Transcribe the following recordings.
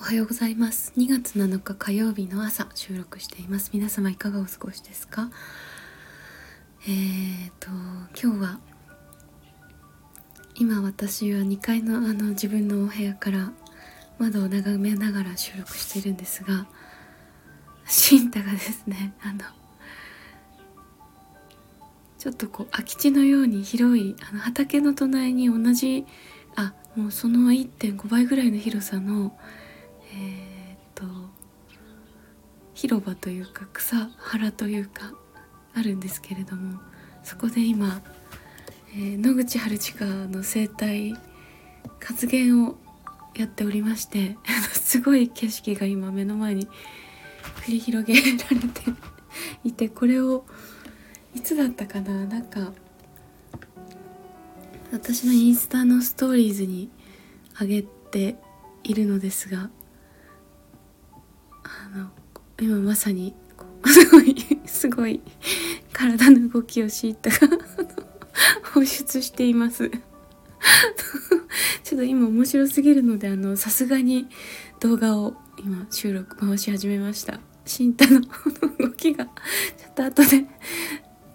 おはようございます。2月7日火曜日の朝収録しています。皆様いかがお過ごしですか？えーと今日は今私は2階のあの自分のお部屋から窓を眺めながら収録しているんですがシンタがですねあのちょっとこう空き地のように広いあの畑の隣に同じあもうその1.5倍ぐらいの広さのえー、っと広場というか草原というかあるんですけれどもそこで今、えー、野口春近の生態活言をやっておりまして すごい景色が今目の前に繰り広げられていてこれをいつだったかななんか私のインスタのストーリーズに上げているのですが今まさにすごいすごい体の動きをシータが放出しています。ちょっと今面白すぎるのであのさすがに動画を今収録回し始めました。シンタの動きがちょっと後で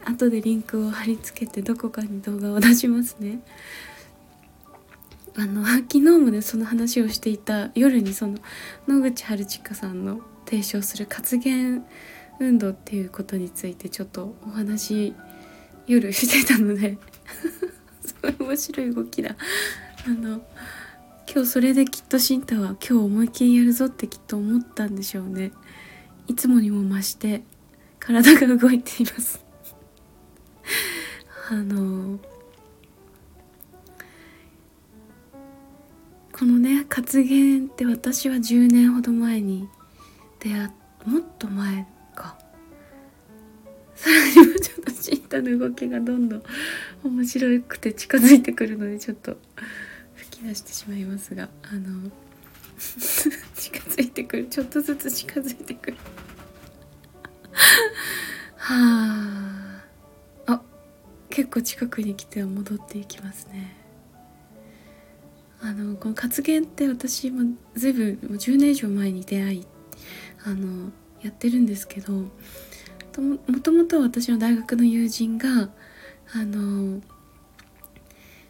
後でリンクを貼り付けてどこかに動画を出しますね。あの昨日もねその話をしていた夜にその野口春近さんの提唱する活言運動っていうことについてちょっとお話夜してたので すごい面白い動きだ。あの今日それできっとシンタは今日思いっきりやるぞってきっと思ったんでしょうね。いつもにも増して体が動いています。あのこのね活言って私は10年ほど前に出会っもっと前か。さらにもちょっとシンタの動きがどんどん面白くて近づいてくるのでちょっと吹き出してしまいますが。あの 近づいてくる。ちょっとずつ近づいてくる。はあ。あ結構近くに来ては戻っていきますね。あのこの活言って私もずいぶんもう10年以上前に出会いあのやってるんですけどもともと私の大学の友人があの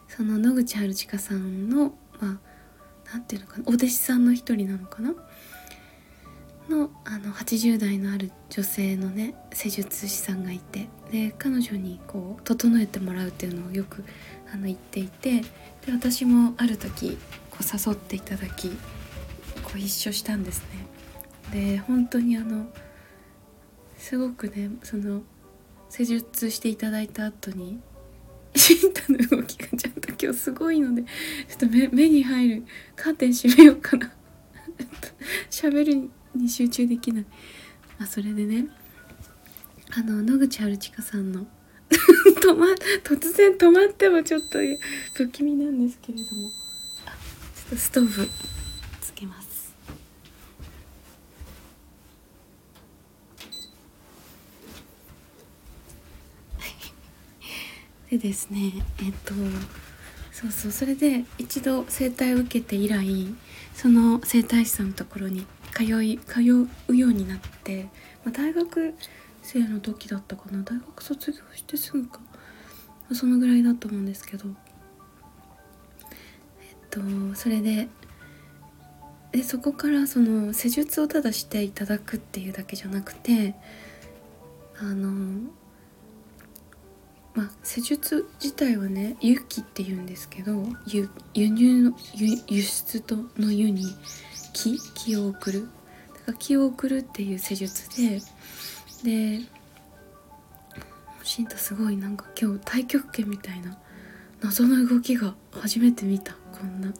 その野口春近さんのまあなんていうのかなお弟子さんの一人なのかな？のあの80代のある女性のね施術師さんがいてで彼女にこう整えてもらうっていうのをよくあの言っていてで私もある時こう誘っていただきこう一緒したんですね。で本当にあのすごくねその施術していただいた後にシンタの動きがちょっと今日すごいのでちょっと目目に入るカーテン閉めようかな。喋るに集中できない。あそれでねあの野口春近さんの 止ま突然止まってもちょっと不気味なんですけれども。あちょっとストーブつけますでですねえっとそうそうそれで一度整体を受けて以来その整体師さんのところに通い通うようになって、まあ、大学生の時だったかな。大学卒業してすぐか。まそのぐらいだと思うんですけど。えっとそれででそこからその施術をただしていただくっていうだけじゃなくてあのまあ施術自体はね輸気っていうんですけど輸入の輸出との輸に気気を送る。だから気を送るっていう施術ででシンタすごいなんか今日太極拳みたいな謎の動きが初めて見た。こんな。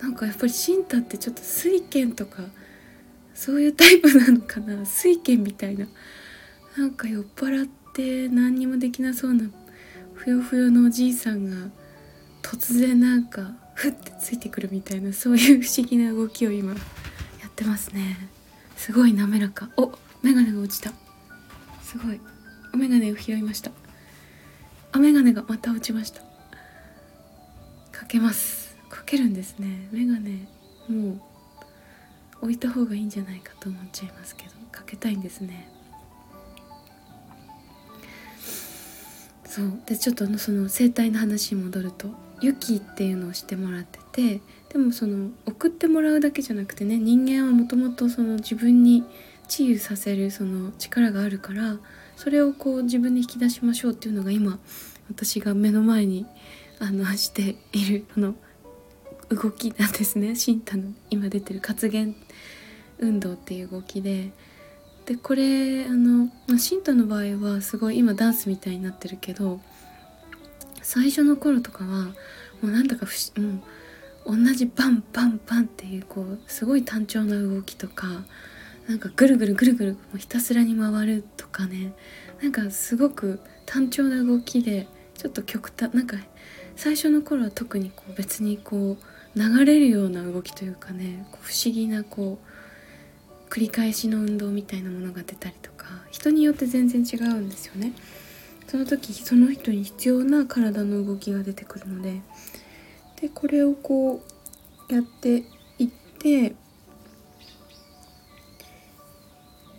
なんかやっぱりシンタってちょっと水拳とかそういうタイプなのかな？水拳みたいな。なんか酔っ払って何にもできなそうなふよふよのおじいさんが突然なんかふってついてくるみたいなそういう不思議な動きを今やってますね。すごい滑らか。お眼鏡が落ちた。すごい。お眼鏡を拾いました。あ眼鏡がまた落ちました。かけます。かけるんですね。眼鏡もう置いた方がいいんじゃないかと思っちゃいますけどかけたいんですね。そう。でちょっとその生態の話に戻ると雪っていうのをしてもらっててでもその送ってもらうだけじゃなくてね人間はもともとその自分に治癒させるその力があるからそれをこう自分で引き出しましょうっていうのが今私が目の前にあのしているこの動きなんですね。シンタの今出てる活言運動っていう動きででこれあの、まあ、シンタの場合はすごい今ダンスみたいになってるけど最初の頃とかはもうなんだかふしもう同じパンパンパンっていうこうすごい単調な動きとかなんかぐるぐるぐるぐるもうひたすらに回るとかね。なんかすごく単調な動きでちょっと極端なんか最初の頃は特にこう別にこう流れるような動きというかねこう不思議なこう繰り返しの運動みたいなものが出たりとか人によって全然違うんですよね。その時その人に必要な体の動きが出てくるのででこれをこうやっていって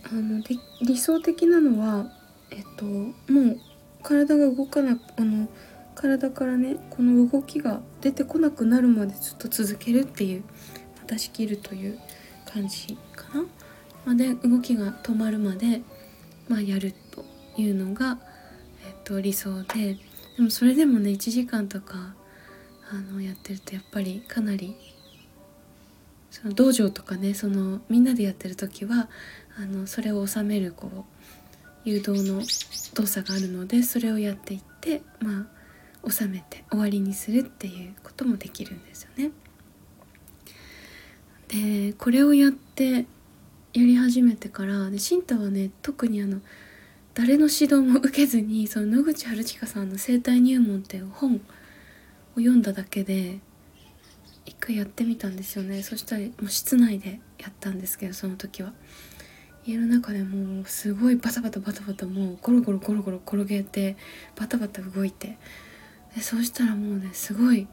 あので理想的なのはえっともう体が動かなあの体からねこの動きが出てこなくなるまでずっと続けるっていう出し切るという感じかな。まで動きが止まるまで、まあ、やるというのが、えっと、理想ででもそれでもね1時間とかあのやってるとやっぱりかなりその道場とかねそのみんなでやってる時はあのそれを収めるこう誘導の動作があるのでそれをやっていってまあ収めて終わりにするっていうこともできるんですよね。でこれをやってやり始めてからでシンタはね特にあの誰の指導も受けずにその野口春近さんの「生体入門」っていう本を読んだだけで一回やってみたんですよねそしたらもう室内でやったんですけどその時は。家の中でもうすごいバタバタバタバタもうゴロゴロゴロゴロ転げてバタバタ動いてでそうしたらもうねすごい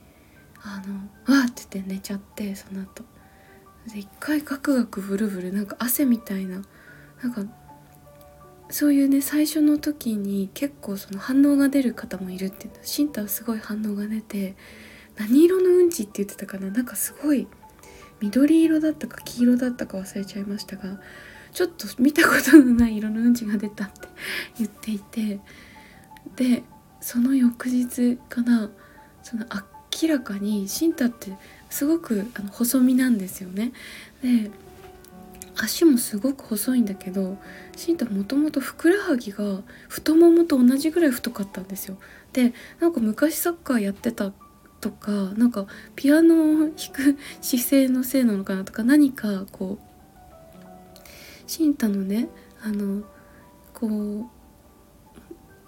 あの「わ!」って言って寝ちゃってその後で一回ガクガクブルブルなんか汗みたいななんかそういうね最初の時に結構その反応が出る方もいるっていうの。シンタはすごい反応が出て何色のうんちって言ってたかな。なんかすごい緑色だったか黄色だったか忘れちゃいましたがちょっと見たことのない色のうんちが出たって 言っていて。でその翌日かなその明らかにシンタってすごくあの細身なんですよね。で足もすごく細いんだけどシンタもともとふくらはぎが太ももと同じぐらい太かったんですよ。でなんか昔サッカーやってたとかなんかピアノを弾く姿勢のせいなのかなとか何かこうシンタのねあのこ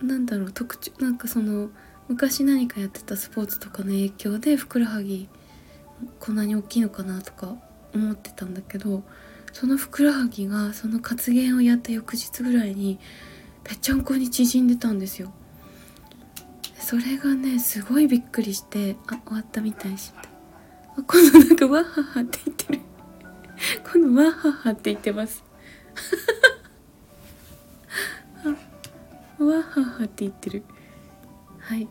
うなんだろう特徴なんかその昔何かやってたスポーツとかの影響でふくらはぎこんなに大きいのかなとか思ってたんだけどそのふくらはぎがその活言をやった翌日ぐらいにぺっちゃんこに縮んでたんですよ。それがねすごいびっくりしてあ終わったみたいしあこのなんかわははって言ってる。このわははって言ってます。わははって言ってる。はい。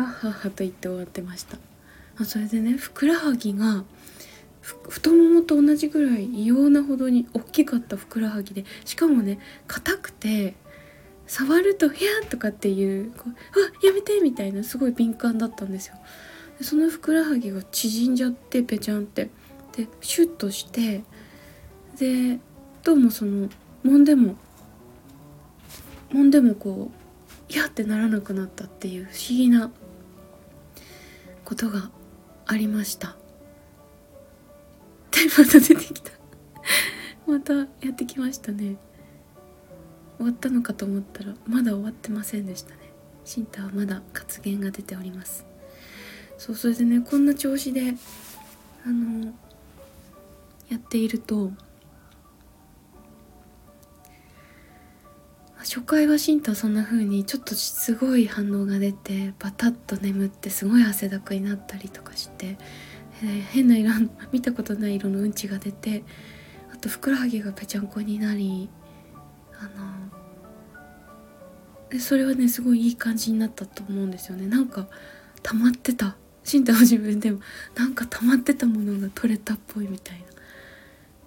わははと言って終わってましたあそれでねふくらはぎが太ももと同じぐらい異様なほどに大きかったふくらはぎでしかもね硬くて触ると「ヒャー!」とかっていうこう「あやめて!」みたいなすごい敏感だったんですよ。でそのふくらはぎが縮んじゃってぺちゃんってでシュッとしてでどうもその揉んでも揉んでもこういやってならなくなったっていう不思議なことがありました。でまた出てきた。またやってきましたね。終わったのかと思ったらまだ終わってませんでしたね。シンタはまだ活言が出ております。そうそれでねこんな調子であのやっていると初回はシンタはそんな風にちょっとすごい反応が出てバタッと眠ってすごい汗だくになったりとかしてえー変な色の見たことない色のうんちが出てあとふくらはぎがぺちゃんこになりあのでそれはねすごいいい感じになったと思うんですよね。なんか溜まってた。シンタは自分でもなんか溜まってたものが取れたっぽいみたいな。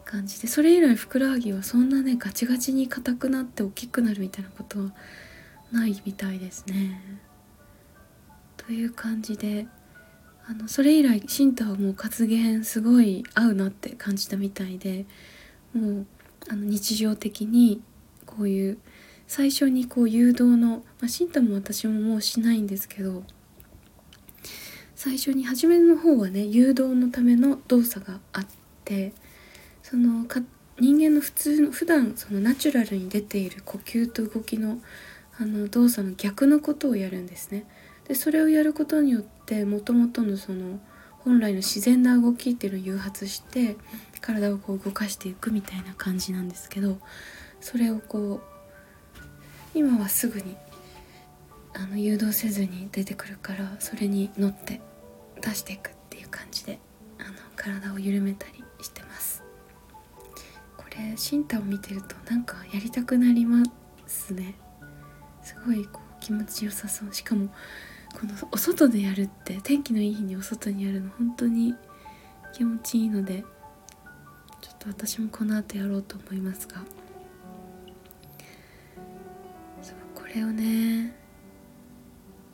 感じでそれ以来ふくらはぎはそんなねガチガチに硬くなって大きくなるみたいなことはないみたいですね。という感じであのそれ以来シンタはもう活言すごい合うなって感じたみたいでもうあの日常的にこういう最初にこう誘導の、まあ、シンタも私ももうしないんですけど最初に初めの方はね誘導のための動作があってそのか人間の普通の普段そのナチュラルに出ている呼吸と動きのあの動作の逆のことをやるんですね。でそれをやることによってもともとのその本来の自然な動きっていうのを誘発して体をこう動かしていくみたいな感じなんですけどそれをこう今はすぐにあの誘導せずに出てくるからそれに乗って出していくっていう感じであの体を緩めたりれシンタを見てるとなんかやりたくなりますね。すごいこう気持ちよさそう。しかもこのお外でやるって天気のいい日にお外にやるの本当に気持ちいいのでちょっと私もこの後やろうと思いますが。そうこれをね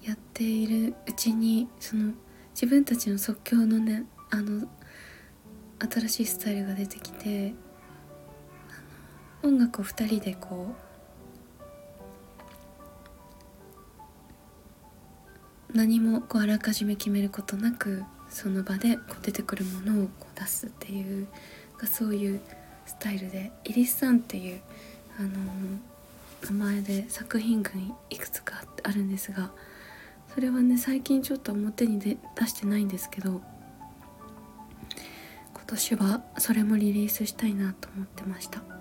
やっているうちにその自分たちの即興のねあの新しいスタイルが出てきて音楽を2人でこう何もこうあらかじめ決めることなくその場でこう出てくるものをこう出すっていうがそういうスタイルでイリスさんっていうあの名前で作品群いくつかあるんですがそれはね最近ちょっと表にで出してないんですけど今年はそれもリリースしたいなと思ってました。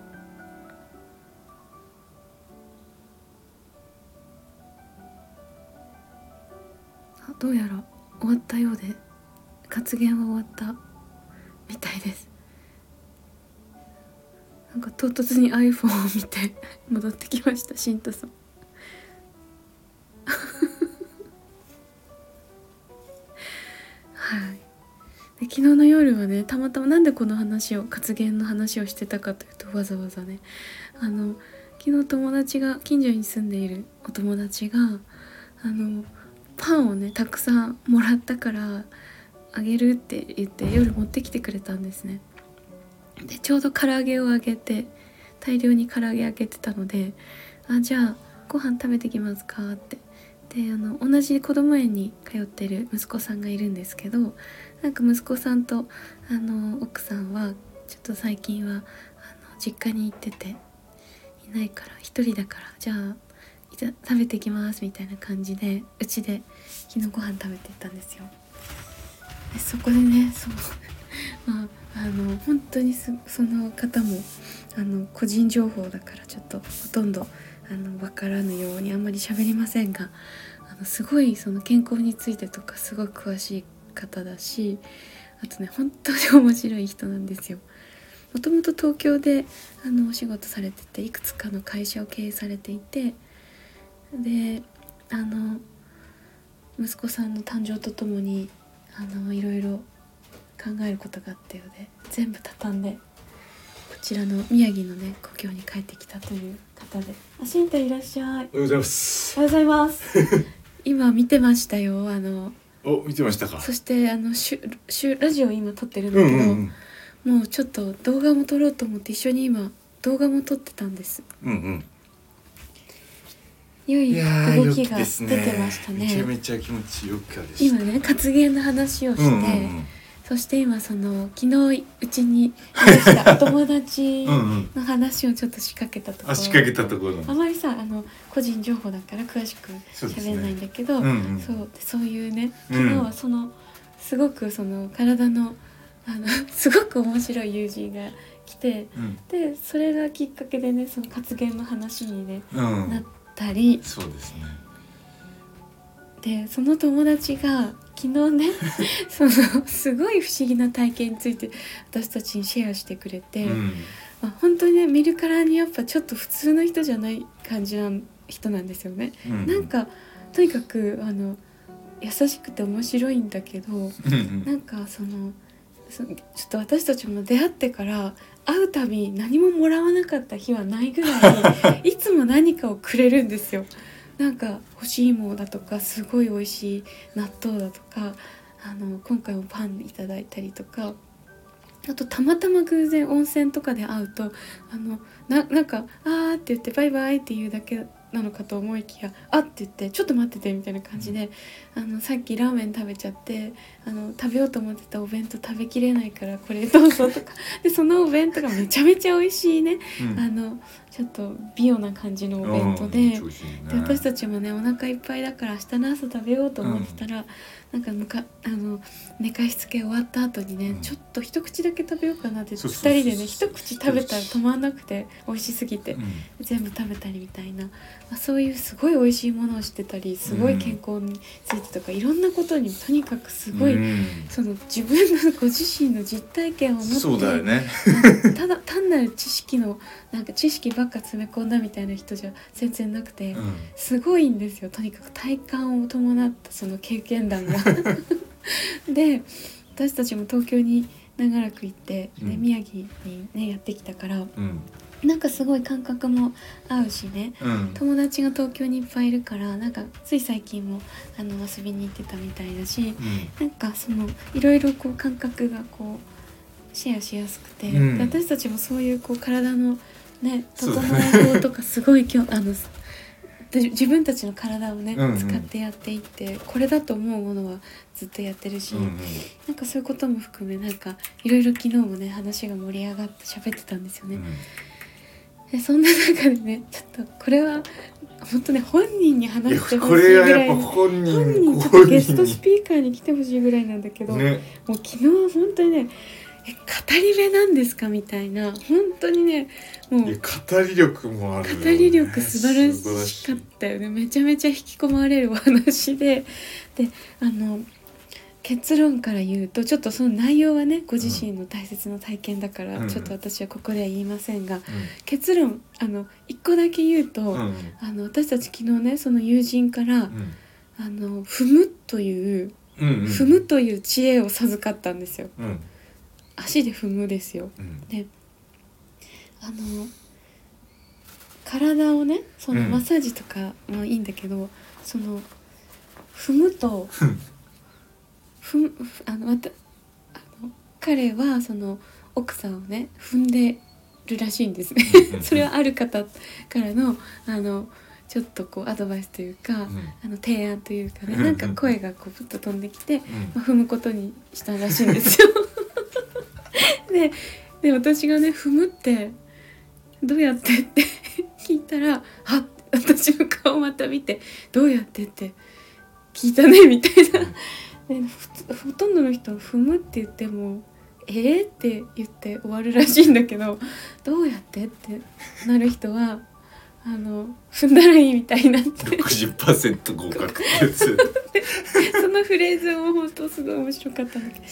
どうやら終わったようで活言は終わったみたいです。なんか唐突に iPhone を見て戻ってきましたシンタさん。はい。で昨日の夜はねたまたまなんでこの話を活言の話をしてたかというとわざわざね。あの昨日友達が近所に住んでいるお友達があのパンをねたくさんもらったからあげるって言って夜持ってきてくれたんですねでちょうど唐揚げをあげて大量に唐揚げあげてたので「あじゃあご飯食べてきますか?」ってであの同じ子供園に通ってる息子さんがいるんですけどなんか息子さんとあの奥さんはちょっと最近はあの実家に行ってていないから一人だからじゃあいた食べてきますみたいな感じでうちで昨日ご飯食べてたんですよ。でそこでねそう まああの本当にその方もあの個人情報だからちょっとほとんどあの分からぬようにあんまり喋りませんがあのすごいその健康についてとかすごい詳しい方だしあとね本当に面白い人なんですよ。もともと東京であのお仕事されてていくつかの会社を経営されていてであの息子さんの誕生とともにあのいろいろ考えることがあったようで全部畳んでこちらの宮城のね故郷に帰ってきたという方で「あしんたいらっしゃい」おはようございます。おはようございます。今見てましたよあの。お見てましたか？そしてあのしゅしゅラジオ今撮ってるんだうけど、んうん。もうちょっと動画も撮ろうと思って一緒に今動画も撮ってたんです。うんうん良い動きが出てましたね。めちゃめちゃ気持ちよく今ね活言の話をして、うんうんそして今その昨日うちにお友達 うんうん。うんの話をちょっと仕掛けたところ。あ仕掛けたところあまりさあの個人情報だから詳しく喋れないんだけどうんうん。そうそういうねうん昨日はその、すごくその体のあの すごく面白い友人が来てうん。でそれがきっかけでねその活言の話に、ね、うん。なったり。そうですね。でその友達が昨日ね そのすごい不思議な体験について私たちにシェアしてくれて、うん。まあ、本当にね見るからにやっぱちょっと普通の人じゃない感じな人なんですよね。うん。なんかとにかくあの優しくて面白いんだけどうんうん。なんかそのそちょっと私たちも出会ってから会うたび何ももらわなかった日はないぐらいいつも何かをくれるんですよ。なんか干し芋だとかすごい美味しい納豆だとかあの今回もパンいただいたりとかあとたまたま偶然温泉とかで会うとあのななんか「あー」って言って「バイバイ」って言うだけなのかと思いきや「あっ」って言って「ちょっと待ってて」みたいな感じで、あのさっきラーメン食べちゃってあの食べようと思ってたお弁当食べきれないからこれどうぞとか。でそのお弁当がめちゃめちゃ美味しいね、うん。あのちょっと美容な感じのお弁当うんで。ね。で私たちもねお腹いっぱいだから明日の朝食べようと思ってたら、なんかむかあの寝かしつけ終わった後にね、うん。ちょっと一口だけ食べようかなって2そうそうそうそう。人でね一口食べたら止まんなくて美味しすぎて、うん。全部食べたりみたいな、まあ、そういうすごい美味しいものをしてたりすごい健康についてとか、いろんなことにとにかくすごい、うん。その自分のご自身の実体験を持ってそうだよね。ただ 単なる知識のなんか知識ばっか詰め込んだみたいな人じゃ全然なくて。うん。すごいんですよ。とにかく体感を伴ったその経験談が。で私たちも東京に長らく行って、でうん。宮城にねやってきたからうんなんかすごい感覚も合うしね。うん。友達が東京にいっぱいいるからなんかつい最近もあの遊びに行ってたみたいだしなんかそのいろいろこう感覚がこうシェアしやすくて、うん。で私たちもそういうこう体のね整え法とかすごい今日あので自分たちの体をね、うんうん。使ってやっていってこれだと思うものはずっとやってるし、うんうん。なんかそういうことも含めなんかいろいろ昨日もね話が盛り上がって喋ってたんですよね。でそんな中でねちょっとこれは本当ね本人にい話やしてほしいぐらい本人ちょっ本とゲストス人ピーカーに来てほしいぐらいなんだけど、にね。もう昨日は本当にねえ語り部なんですかみたいな。本当にねもいうや語り力もあるよね。語り力素晴ら素晴らしかったよね。めちゃめちゃ引き込まれるお話で。であの結論から言うとちょっとその内容はねご自身の大切な体験だから、うん。ちょっと私はここでは言いませんがう結論あの一個だけ言うと、んうん。あの私たち昨日ねその友人から、うん。あの踏むといううんうん。踏むという知恵を授かったんですよ。うん。足で踏むですよ。うん。あの体をねそのうん。マッサージとかもいいんだけど、その踏むと踏むあのわたあの彼はその奥さんをね踏んでるらしいんです それはある方からのあのちょっとこうアドバイスというか、うんあの提案というかねなんか声がこうふっと飛んできて、うんまあ、踏むことにしたらしいんですよ。でで私がね踏むって どうやってって聞いたら「はっ」私の顔また見て「どうやって?」って聞いたねみたいな。でふつほとんどの人は踏むって言っても「えー?」って言って終わるらしいんだけど「どうやって?」ってなる人はあの踏んだらいいみたいになって。60%合格 そのフレーズも本当すごい面白かったんだけど。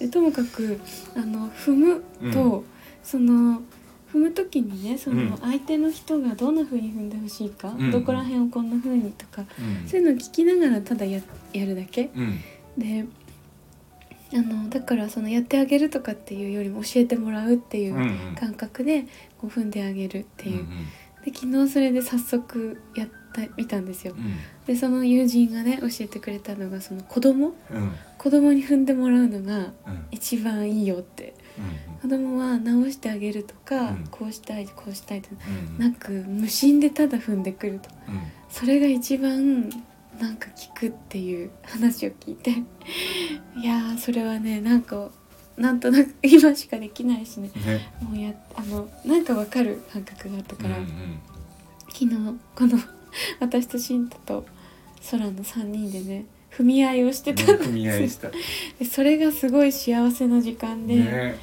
でともかくあの踏むと、うその踏む時にねそうん。の相手の人がどんな風に踏んでほしいか、うん。どこら辺をこんな風にとか、うん。そういうのを聞きながらただややるだけ。うんであのだからそのやってあげるとかっていうよりも教えてもらうっていううんうん。感覚でこう踏んであげるっていう、うんで昨日それで早速やった見たんですよ。うん。でその友人がね教えてくれたのがその子供。うん。子供に踏んでもらうのがうん。一番いいよって。うん子供は直してあげるとか、うん。こうしたいこうしたいとうん。なく無心でただ踏んでくると。うん。それが一番なんか効くっていう話を聞いて。いやーそれはねなんかなんとなく 今しかできないしね。ね。もうやあのなんかわかる感覚があったから、うん昨日この 私とシンタと空の3人でね踏み合いをしてうんたん組み合いでした。すでそれがすごい幸せな時間で、ね。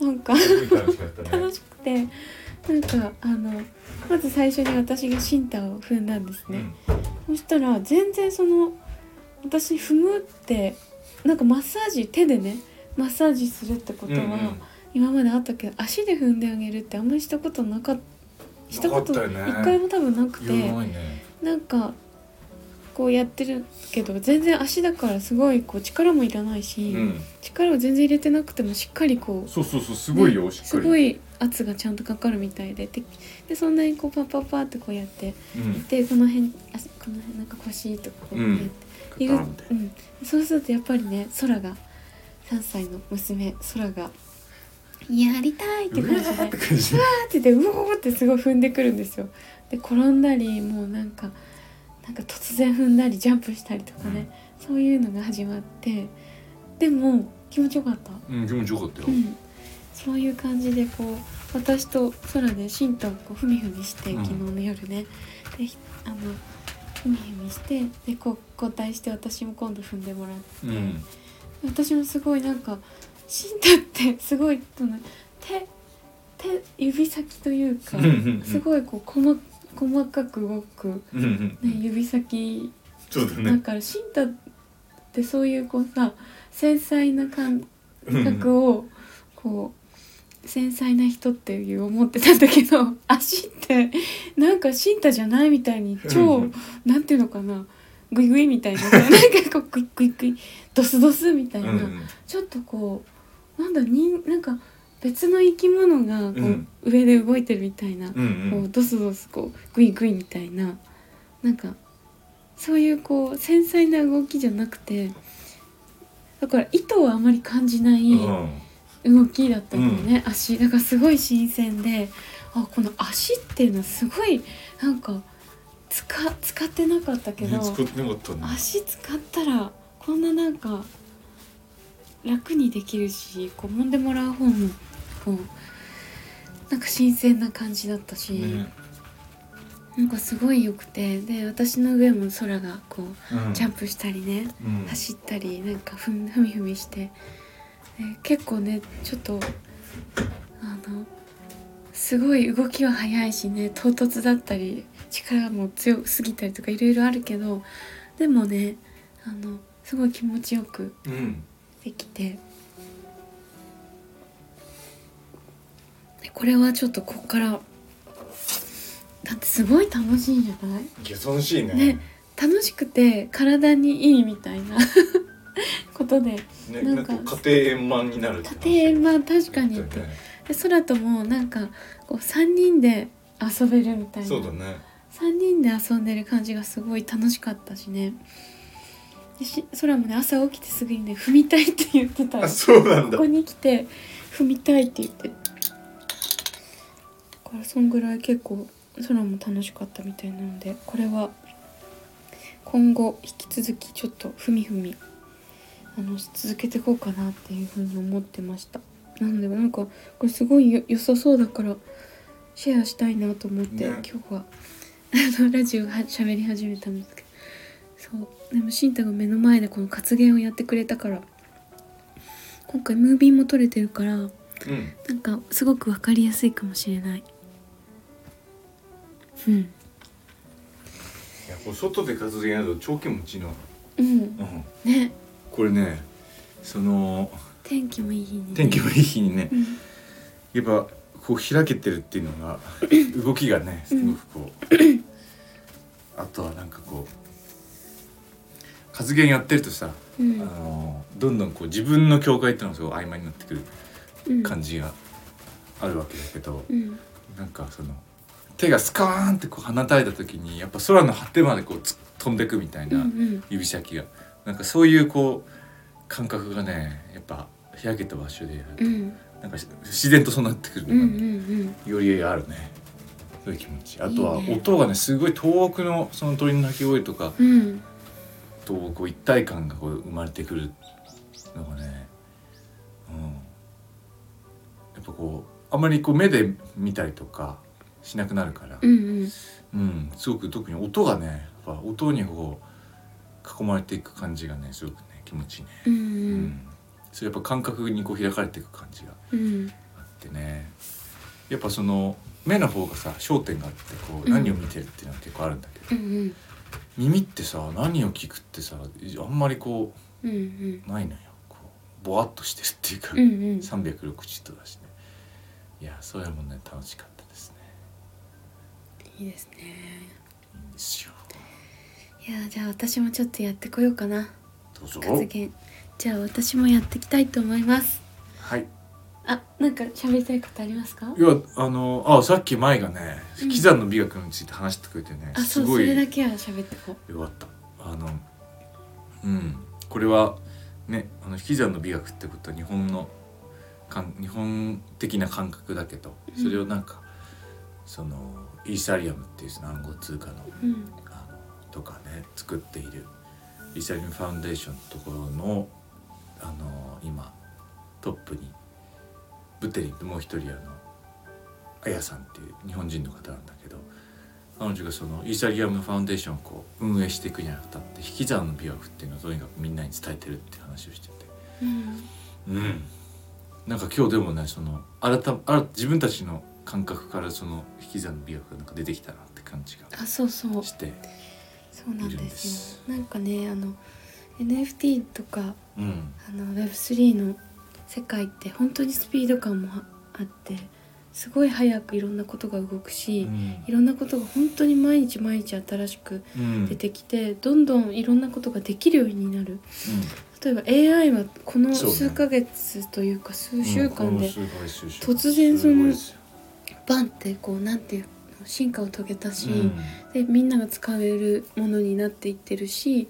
なんか楽しくてなんかあのまず最初に私がシンタを踏んだんですね、そしたら全然その私踏むってなんかマッサージ手でねマッサージするってことは、うんうん。今まであったけど足で踏んであげるってあんまりしたことなかったしたこと一回も多分なくいてね。なんかこうやってるけど全然足だからすごいこう力もいらないし、うん。力を全然入れてなくてもしっかりこうそうそうそうすごいよ、しっかり。すごい圧がちゃんとかかるみたいでででそんなにこうパッパッパーってこうやってうんでこの辺あこの辺なんか腰とかこうやって、意外ガタンってうん、そうするとやっぱりね空が3歳の娘空が「やりたい!」って感じでーって感じわーって言ってうおーってすごい踏んでくるんですよ。で転んだりもうなんかなんか突然踏んだりジャンプしたりとかね、そういうのが始まってでも気持ちよかった。うん気持ちよかったよ、うん、そういう感じでこう私と空でシンタをこうふみふみしてうん。昨日の夜ね、であのふみふみしてでこう交代して私も今度踏んでもらって、うん。私もすごいなんかシンタってすごいその手手指先というかうんうんうん。すごいこう細細かく動く、うんうんね、指先。そうだだねからシンタってそういうこうさ繊細な感うん覚をこう繊細な人っていう思ってたんだけど 足ってなんかシンタじゃないみたいに超うん。なんていうのかなグイグイみたいな なんかこうグイグイグイドスドスみたいな、うん。ちょっとこうなんだになんか別の生き物がこう、うん。上で動いてるみたいな、うんうこうんドスドスこうグイグイみたいななんかそういうこう繊細な動きじゃなくてだから意図をあまり感じないうん動きだったんだよね、足。だからすごい新鮮であこの足っていうのはすごいなんか使使ってなかったけど、ね使ったね。足使ったらこんななんか楽にできるしこう揉んでもらう方もこうなんか新鮮な感じだったし、ね。なんかすごい良くてで私の上も空がこううん。ジャンプしたりね、うん。走ったりなんかふんふみふみして、で結構ねちょっとあのすごい動きは速いしね唐突だったり力も強すぎたりとかいろいろあるけどでもねあのすごい気持ちよくうん。できてでこれはちょっとこっからだってすごい楽しいじゃない？いや楽しいね。ね楽しくて体にいいみたいなことでねなんんか家庭円満になる家庭まあ確かにだったよね。で空ともなんかこう3人で遊べるみたいな。そうだね。3人で遊んでる感じがすごい楽しかったしね。でし空もね朝起きてすぐにね踏みたいって言ってたよあそうなんだ。ここに来て踏みたいって言って。だからそんぐらい結構空も楽しかったみたいなのでこれは今後引き続きちょっとふみふみあの続けていこうかなっていうふうに思ってました。なのでなんかこれすごいよ良さそうだからシェアしたいなと思って、ね。今日は。あ のラジオは喋り始めたんですけど。そう。でもシンタが目の前でこの活言をやってくれたから今回ムービーも撮れてるからうん。なんかすごくわかりやすいかもしれない。うん。いやこれ外で活動やると超気持ちいいの。うん。うん。ねこれねその天気もいい日に、ね、天気もいい日にねうん。やっぱこう開けてるっていうのが 動きがねすごくこうあとはなんかこう発言やってるとさ、うん。あのどんどんこう自分の境界っていうのがすごい曖昧になってくるうん。感じがあるわけだけど、うん。なんかその手がスカーンってこう放たれた時にやっぱ空の果てまでこうつ飛んでくみたいうんうなん。指先が、なんかそういうこう感覚がねやっぱ開けた場所でやると、うん。なんかし自然とそうなってくるのうんうがん。ね、よりあるね。そういう気持ち。あとは音がねすごい遠くのその鳥の鳴き声とかとこう一体感がこう生まれてくるのがね、うん、やっぱこうあんまりこう目で見たりとかしなくなるから、うんうん。うん、すごく特に音がねやっぱ音にこう囲まれていく感じがねすごくね気持ちいいね。うん。ううん。ん、それやっぱ感覚にこう開かれていく感じがうん。あってね。やっぱその目の方がさ焦点があってこううん。何を見てるっていうのは結構あるんだけど、うん耳ってさ何を聞くってさあんまりこううんうん。ないのよ。こうぼわっとしてるっていうか、うんうん。360度だしね。いやそれもね楽しかったですね。いいですね。いいんですよいやじゃあ私もちょっとやってこようかな。どうぞ。発言。じゃあ私もやっていきたいと思います。はい。あなんか喋りたいことありますか？いやあのあさっき舞がねうん。喜山の美学について話してくれてね、あそうそれだけは喋ってこよかった。あのうん。これはねあの引き算の美学ってことは日本のかん日本的な感覚だけどうんそれをなんか、そのイーサリアムっていうその暗号通貨のううんとかね作っている。イーサリアムファウンデーションのところのあの今トップにブテリンともう一人あのあやさんっていう日本人の方なんだけど彼女がそのイーサリアムファウンデーションをこう運営していくにあたって引き算の美学っていうのをとにかくみんなに伝えてるっていう話をしてて。うん。うん。なんか今日でもねその新た新た自分たちの感覚からその引き算の美学がなんか出てきたなって感じがあそうそう。してそうなんでです。すよなんかねあの NFT とかうん。あの Web3 の世界って本当にスピード感もあってすごい早くいろんなことが動くし、うん。いろんなことが本当に毎日毎日新しくうん。出てきて、どんどんいろんなことができるようになる。例えば AI はこの数ヶ月というか数週間で突然そのバンってこうなんていうの進化を遂げたし、うん。でみんなが使えるものになっていってるし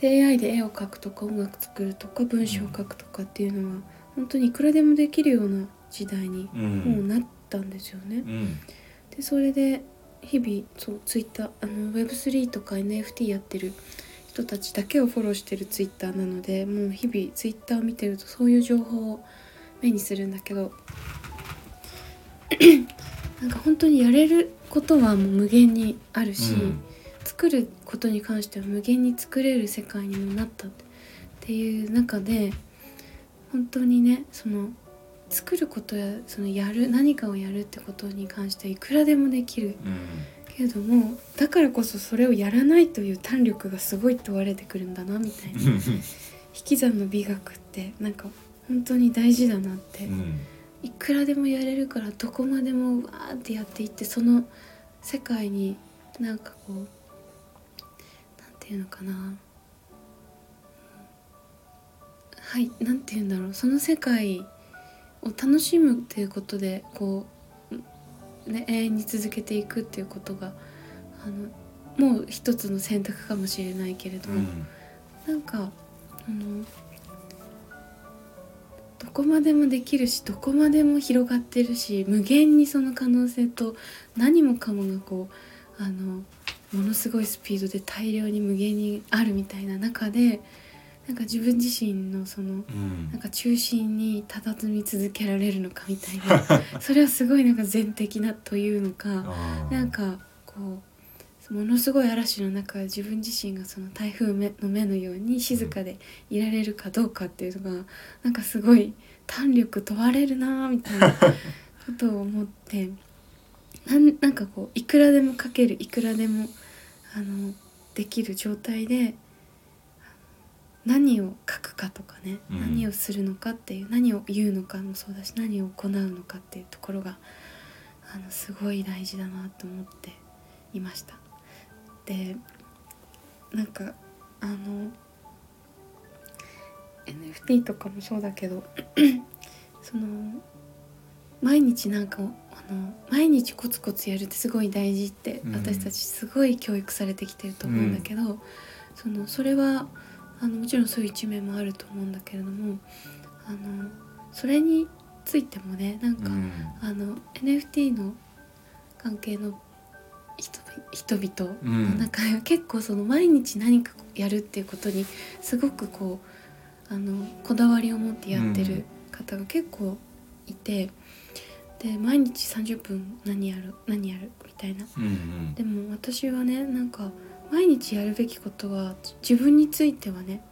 で AI で絵を描くとか音楽作るとか文章を書くとかっていうのは、本当にいくらでもできるような時代にうん。もうなったんですよね。うん。でそれで日々そうツイッターあの Web3 とか NFT やってる人たちだけをフォローしてるツイッターなのでもう日々ツイッターを見てるとそういう情報を目にするんだけどなんか本当にやれることはもう無限にあるし、うん。作ることに関しては無限に作れる世界にもなったっていう中で本当にねその作ることやそのやる何かをやるってことに関してはいくらでもできるけれどもだからこそそれをやらないという胆力がすごい問われてくるんだなみたいな。引き算の美学ってなんか本当に大事だなって、うんいくらでもやれるからどこまでもわーってやっていってその世界になんかこうなんていうのかな。はいなんていうんだろう。その世界を楽しむっていうことでこう、ね、永遠に続けていくっていうことがあのもう一つの選択かもしれないけれども、うん。なんかあのどこまでもできるしどこまでも広がってるし無限にその可能性と何もかもがこうあのものすごいスピードで大量に無限にあるみたいな中でなんか自分自身のそのうん。なんか中心に佇み続けられるのかみたいな。それはすごいなんか全的なというのか なんかこうものすごい嵐の中自分自身がその台風目の目のように静かでいられるかどうかっていうのがなんかすごい胆力問われるなみたいな ことを思ってなんなんかこういくらでも書けるいくらでもあのできる状態で何を書くかとかね、うん何をするのかっていう何を言うのかもそうだし何を行うのかっていうところがあのすごい大事だなと思っていました。でなんかあの NFT とかもそうだけど その毎日なんかあの毎日コツコツやるってすごい大事って、うん。私たちすごい教育されてきてると思うんだけど、そのそれはあのもちろんそういう一面もあると思うんだけれどもあのそれについてもねなんか、うん。あの NFT の関係の人人々うん。の中では結構その毎日何かやるっていうことにすごくこうあのこだわりを持ってやってる方が結構いて、で毎日30分何やる何やるみたいな。うんうん。でも私はねなんか毎日やるべきことは自分についてはね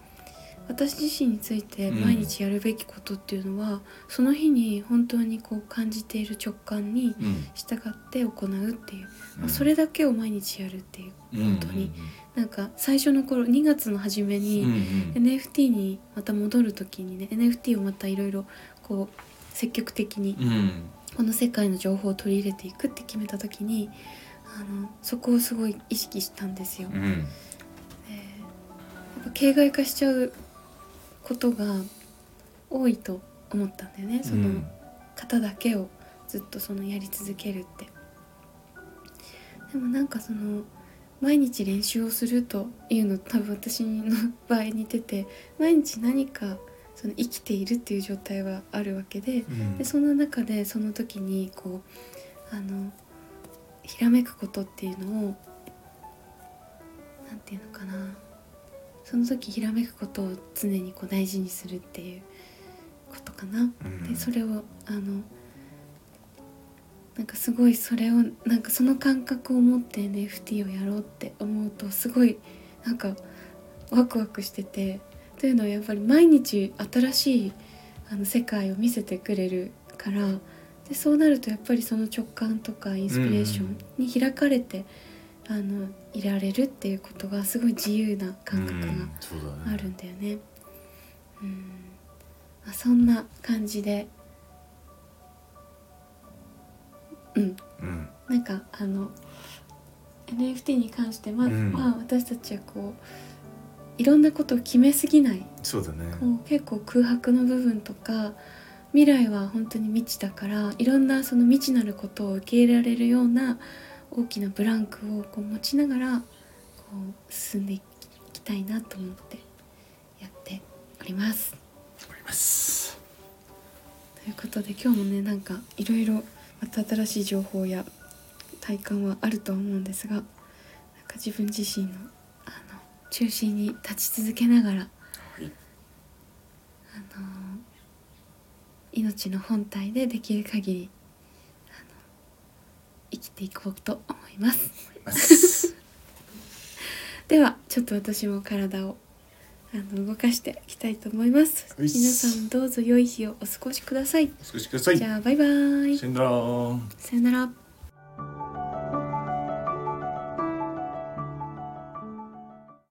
私自身についてうん。毎日やるべきことっていうのは、その日に本当にこう感じている直感にうん。従って行うっていう、まあうんそれだけを毎日やるっていううん。本当に。なんか最初の頃2月の初めうんうに、ん。NFT にまた戻る時にね NFT をまたいろいろこう積極的にうん。この世界の情報を取り入れていくって決めた時にあのそこをすごい意識したんですよ。うん。でやっぱ形骸化しちゃうことが多いと思ったんだよね。その方だけをずっとそのやり続けるって。でもなんかその毎日練習をするというの多分私の場合似てて毎日何かその生きているっていう状態はあるわけでうん。でその中でその時にこうあのひらめくことっていうのをなんていうのかなその時ひらめくことを常にこう大事にするっていうことかな。うんでそれをあのなんかすごいそれをなんかその感覚を持って NFT をやろうって思うとすごいなんかワクワクしててというのはやっぱり毎日新しいあの世界を見せてくれるからでそうなるとやっぱりその直感とかインスピレーションに開かれて、あのいられるっていうことがすごい自由な感覚があるんだよね。うん、まあ、そんな感じで、うん、うん。なんかあの NFT に関してま,、うん。まあ私たちはこういろんなことを決めすぎない。そうだね。こう結構空白の部分とか未来は本当に未知だからいろんなその未知なることを受け入れられるような大きなブランクをこう持ちながらこう進んでいきたいなと思ってやっております。ますということで今日もねなんかいろいろまた新しい情報や体感はあるとは思うんですがなんか自分自身のあの中心に立ち続けながらはいあの命の本体でできる限り生きていこうと思います。ではちょっと私も体をあの動かしていきたいと思います。ういっす。皆さんどうぞ良い日をお過ごしください。お少しください。じゃあバイバイ。さよなら。さよなら